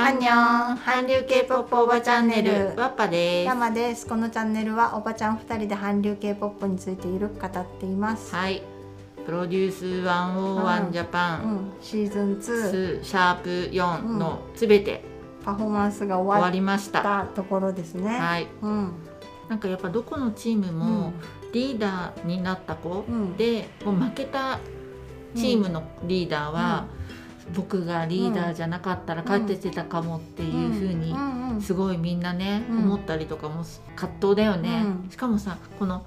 アンニョン韓流 K-POP おばチャンネルワッパです山ですこのチャンネルはおばちゃん二人で韓流 K-POP についてゆるく語っています、はい。プロデュース101ジャパンうん、シーズン22シャープ4のすべて。パフォーマンスが終わりました。ところですね、はい。うん。なんかやっぱどこのチームもリーダーになった子うん。でもう負けたチームのリーダーは僕がリーダーじゃなかったら勝ててたかもっていうふうにすごいみんなね、うん。思ったりとかも葛藤だよね、うん。しかもさこの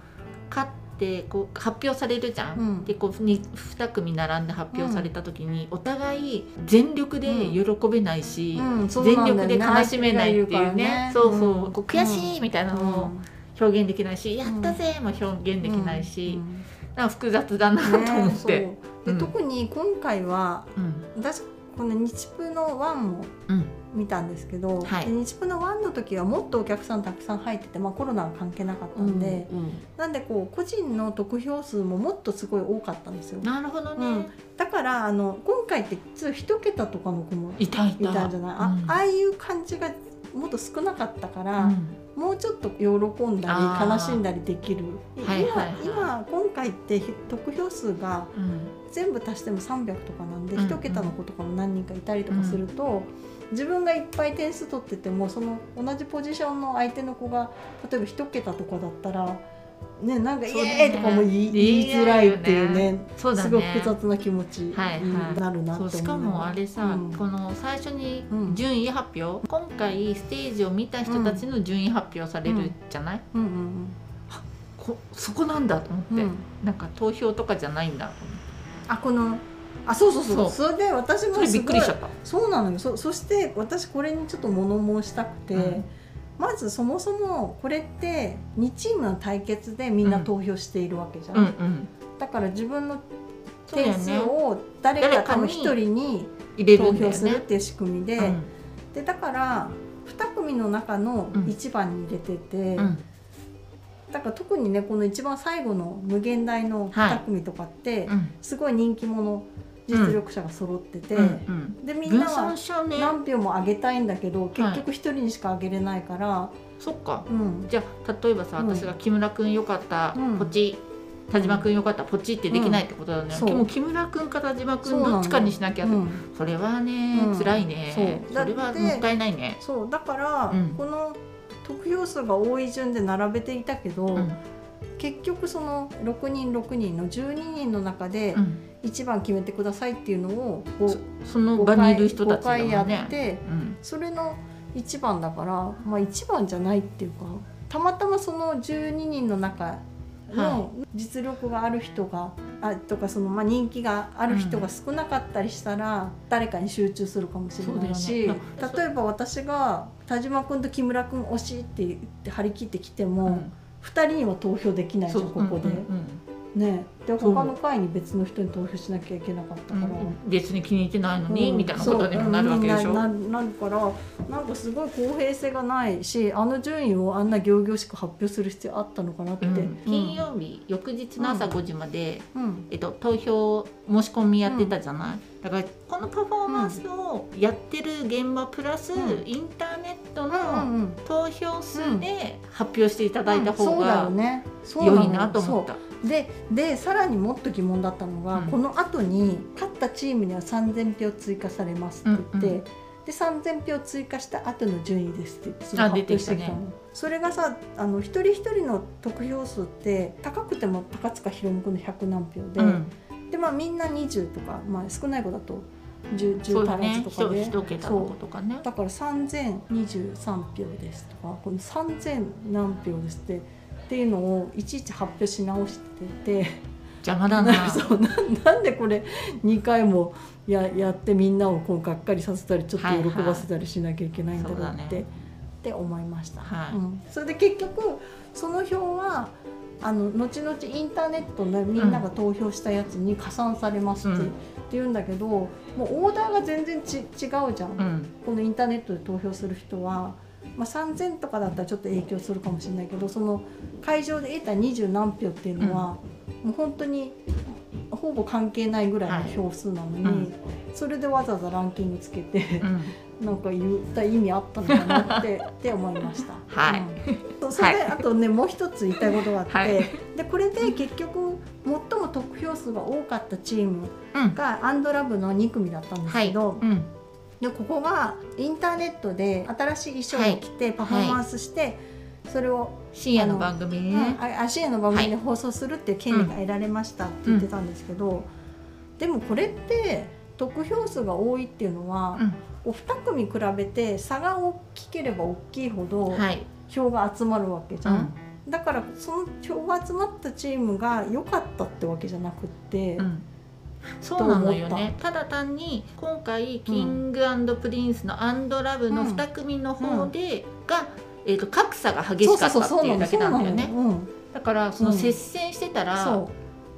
勝ってこう発表されるじゃん、うん。でこうに2組並んで発表された時に、お互い全力で喜べないし、うん。そうんね力で悲しめないっていうね。相手がそうそう、こう悔しいみたいなのも表現できないし、やったぜも表現できないし、うん。なんか複雑だなと思ねって。で、うん。特に今回はうん。私この日プのワンもうん見たんですけど、はい。で日プのワンの時はもっとお客さんたくさん入ってて、まあ、コロナは関係なかったんで、うんなんでこう個人の得票数ももっとすごい多かったんですよ。なるほどね、うん。だからあの今回って実は一桁とかの子もいたんじゃない、あうん。ああいう感じがもっと少なかったから、うん。もうちょっと喜んだり悲しんだりできる、はいはいはい。今今今回って得票数がうん全部足しても300とかなんで、うん。一桁の子とかも何人かいたりとかすると、自分がいっぱい点数取っててもその同じポジションの相手の子が例えば一桁とかだったら。ね、なんか「イエーイ!」とかも言い言いづらいっていうねそうだね。すごい複雑な気持ちにはいはい。なるなって思うそうしかもあれさ、うん。この最初にうん順位発表、今回ステージを見た人たちの順位発表されるじゃない、うんうんこそこなんだと思って、うんうん。なんか投票とかじゃないんだと思ってあこのあそうそうそう。それで私もそれすごいびっくりしちゃった。そうなのよ。そそして私これにちょっと物申したくて、うん。まずそもそもこれって2チームの対決でみんな投票しているわけじゃん、うんうん。だから自分の点数を誰か多分1人に投票するっていう仕組みで,、うん。でだから2組の中のうん。1番に入れてて、うんだから特にねこの一番最後の無限大の2組とかって、うん。すごい人気者実力者が揃ってて、でみんなは何票も上げたいんだけど結局1人にしか上げれないから、そっか。うん。じゃあ例えばさ、うん。私が木村くんよかった、うん。ポチ田島くんよかったポチってできないってことだね、でも木村くんか田島くそうんなのどっちかにしなきゃ、うん。それはね、うん辛いね。それはもったいないね。そう。だから、うん。この得票数が多い順で並べていたけど、うん。結局その6人6人の12人の中でうん。1番決めてくださいっていうのをそその場にいる人たちだもん5回やねってうん。それの1番だから、まあ、1番じゃないっていうかたまたまその12人の中はの実力がある人が、あとかそのまあ人気がある人が少なかったりしたら、誰かに集中するかもしれないし、例えば私が田島君と木村君推しって言って張り切ってきても、うん。2人には投票できないじゃんここで。うんうんね、で他の会に別の人に投票しなきゃいけなかったから。うんうん。別に気に入ってないのに、うん。みたいなことにもなるわけでしょ、ななるからなんかすごい公平性がないしあの順位をあんな仰々しく発表する必要あったのかなって、うん。金曜日、翌日の朝うん5時まで、うん。えっと、投票申し込みやってたじゃない、だからこのパフォーマンスをやってる現場プラス、うん。インターネットうんのうん。投票数で発表していただいた方そうだよがね。そうなの。良いなと思った。ででさらにもっと疑問だったのが、うん。この後に勝ったチームには3000票追加されますって言って、うんうん。で3000票追加した後の順位ですってそれあ発表してきたの出てきたねそれがさあの一人一人の得票数って高くても高塚ひろみ君の100何票で、うん、でまあみんな20とか、まあ、少ない子だと 10, 10足らそうだね。ずとかで。一桁の子とかね。だから3023票ですとかこの3000何票ですってっていうのをいちいち発表し直してて。邪魔だな。な そうななんでこれ2回もややってみんなをこうがっかりさせたりちょっと喜ばせたりしなきゃいけないんだろうって、はいはいね。って思いました、はい。うん、それで結局その票はあの後々インターネットでみんなが投票したやつに加算されますって言うんだけどもうオーダーが全然ち違うじゃん、うん。このインターネットで投票する人は、まあ、3,000とかだったらちょっと影響するかもしれないけどその会場で得た二十何票っていうのは、もう本当にほぼ関係ないぐらいの票数なのに、はいうん。それでわざわざランキングつけてう、ん。なんか言った意味あったのかなって って思いました。はい。うん。それで、あとねもう一つ言いたいことがあって、はい。でこれで結局最も得票数が多かったチームうん。がアンドラブの2組だったんですはい。けど、うんでここがインターネットで新しい衣装を着てパフォーマンスして、それを、深夜の番組にねの番組で放送するっていう権利が得られましたって言ってたんですけど、でもこれって得票数が多いっていうのは、うん。お2組比べて差が大きければ大きいほどはい。票が集まるわけじゃん。うん。だからその票が集まったチームが良かったってわけじゃなくって、うんそうなのよね。た。だ単に今回キングプリンスのアンドラブの2組の方で、が、えー、と格差が激しかったっていうだけなんだよね。だからその接戦してたうんらそ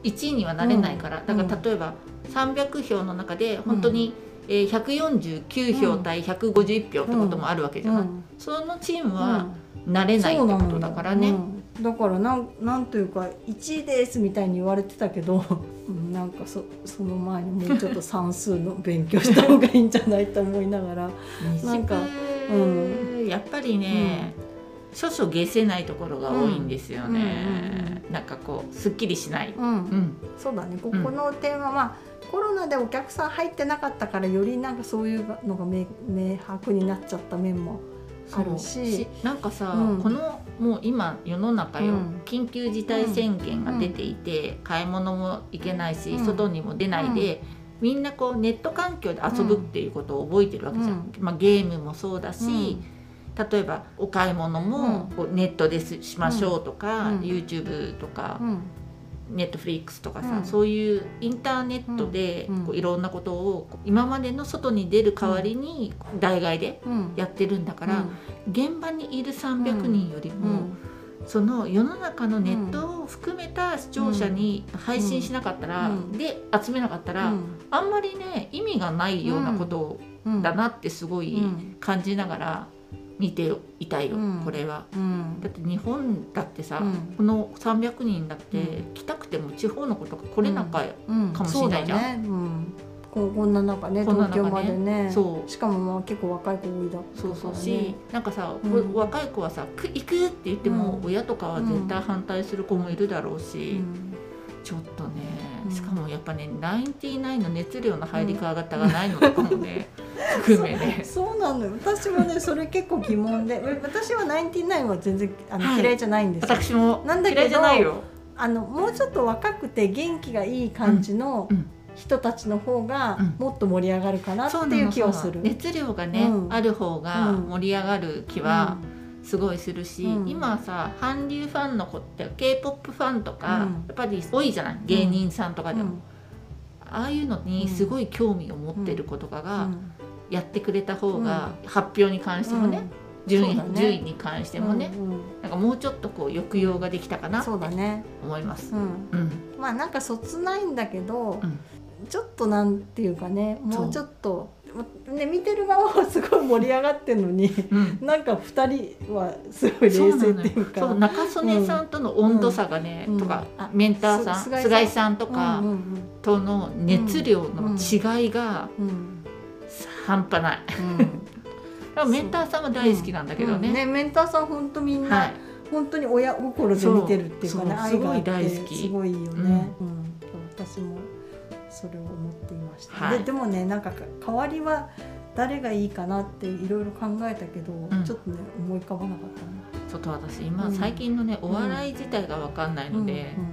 1位にはなれないから、うん。だから例えば300票の中で本当に、えー149票対151票ってこともあるわけじう、ゃない、うん。そのチームうはんなれないってことだからね、うんだからなんなんというか1位ですみたいに言われてたけどうん なんかそその前にもうちょっと算数の勉強した方がいいんじゃないと思いながらなんかうん。やっぱりね、少々下せないところが多いんですよね、うんうんなんかこうすっきりしない、うん。うん。そうだね。ここの点はまあ、コロナでお客さん入ってなかったからよりなんかそういうのが明明白になっちゃった面もあるしなんかさ、うん。このもう今世の中よ、うん。緊急事態宣言が出ていて、買い物も行けないし、うん。外にも出ないで、みんなこうネット環境で遊ぶっていうことを覚えてるわけじゃん、うん。まあ、ゲームもそうだし、例えばお買い物もネットですしましょうとか、うん。YouTube とか、うんネットフリックスとかさ、うん。そういうインターネットでうん。こういろんなことを今までの外に出る代わりに代替でうん。やってるんだから、現場にいる300人よりうん。も、その世の中のネットを含めた視聴者に配信しなかったら、うん。で集めなかったら、うん。あんまりね意味がないようなことうん。だなってすごいうん。感じながら見ていたいよ、うん。これは。うん。だって日本だってさ、うん。この300人だってうん。来たくても地方のことが来れなかうん。かもしれないじゃん。そうんここん。な中ね東京までね。そう。しかもまあ結構若い子多いだそうそう。し、なんかさ、うん。こ若い子はさ「く行く!」って言っても、うん。親とかは絶対反対する子もいるだろうし、うん。ちょっとね、うん。しかもやっぱねナインティナインの熱量の入り方がないのとかもね、含めねそうなのよ。私もねそれ結構疑問で。私はナインティナインは全然あの、はい。嫌いじゃないんですよ。私もなんだけど嫌いじゃないよ。あのもうちょっと若くて元気がいい感じのうんうん。人たちの方がうん。もっと盛り上がるかなっていう気はする。そうなの。熱量がね、うん。ある方がうん。盛り上がる気はすごいするし、うん。今さ韓流ファンの子って k p o p ファンとか、うん。やっぱり多いじゃない？芸人さんとかでも、うん。ああいうのにすごい興味を持ってる子とかうがんやってくれた方が、発表に関してもね、順位ね。順位に関してもね、うんうん。なんかもうちょっとこう抑揚ができたかなってそうだね、思います。うん、うん。まあなんかそつないんだけど、うん。ちょっとなんていうかねもうちょっとね見てる側はすごい盛り上がってるのにうん。なんか二人はすごい冷静っていうか。そう中曽根さんとの温度差がね、うん。とか、うんあメンターさんす菅井さん。とかとの熱量の違いがうんうん半端ない。うん。メンターさんは大好きなんだけどね。う。ん。ねメンターさん本当みんな、はい。本当に親心で見てるっていうかね愛があってすごい大好き。すごいよね、うん。私もそれを思っていました、はい。ででもねなんかか代わりは誰がいいかなっていろいろ考えたけど、ん。ちょっとね思い浮かばなかったちょっと私今、うん最近のねお笑い自体がわかんないなので、うん。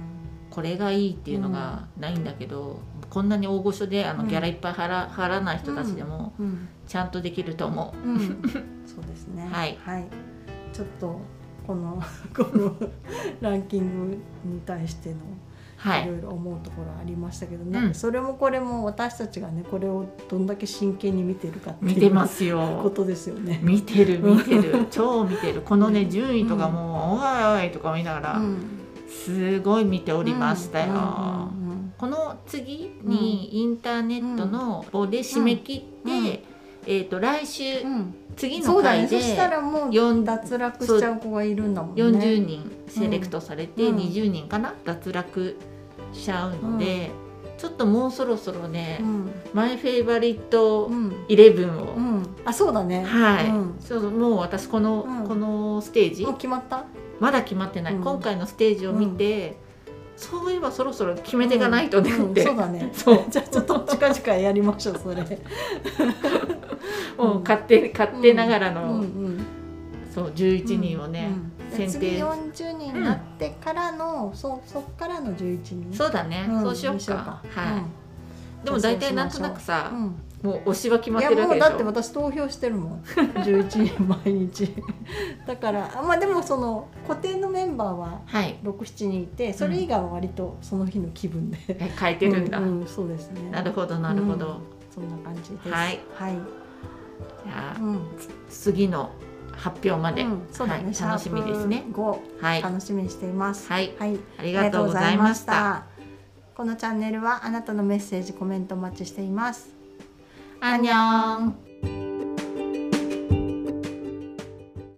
これがいいっていうのがないんだけど、こんなに大御所であのうん。ギャラいっぱい払払わない人たちでもうん。ちゃんとできると思う。うん。そうですね。はい。ちょっとこの このランキングに対してのはい。い。ろいろ思うところありましたけどね、うん。それもこれも私たちがねこれをどんだけ真剣に見てるかっていう見てますこよ。とですよね。見てる 見てる。超見てる。このね順位とかも「おいおい」とか見ながらうん。すごい見ておりましたよ。次にインターネットの方で締め切って、うんえー、と来週うん。うん次のそうだね。回でそしたらもう四脱落しちゃう子がいるんだもんね。40人セレクトされてうん。20人かな？脱落しちゃうので、ちょっともうそろそろね、うん。マイフェイバリットうん。イレブンを、うん。あそうだね。はい、うん。そうもう私この、うん。このステージもう決まった？まだ決まってない、うん。今回のステージを見て、そういえばそろそろ決めていかないとねうんって、そうだね。そう。じゃあちょっと近々やりましょうそれ。もう勝手勝手ながらの、うんうん。そう11人をね、うん選定。次40人になってからの、そそっからの11人。そうだね、ん。そうしようにか。はい、うんでも大体なんとなくさ、う。ん。もう推しは決まってるわけでしょ。もうだって私投票してるもん。11人毎日。だからあまあでもその固定のメンバーははい。67人いてそれ以外は割とその日の気分で、え変えてるんだ、うんうんそうですね。なるほどなるほど、うん。そんな感じです。はい。はい、じゃあうん。次の発表まで、うんそうだね、はい、楽しみですね。シャープ5はい。楽しみにしています。はい。はい。ありがとうございましたこのチャンネルはあなたのメッセージコメントお待ちしています。アンニョン。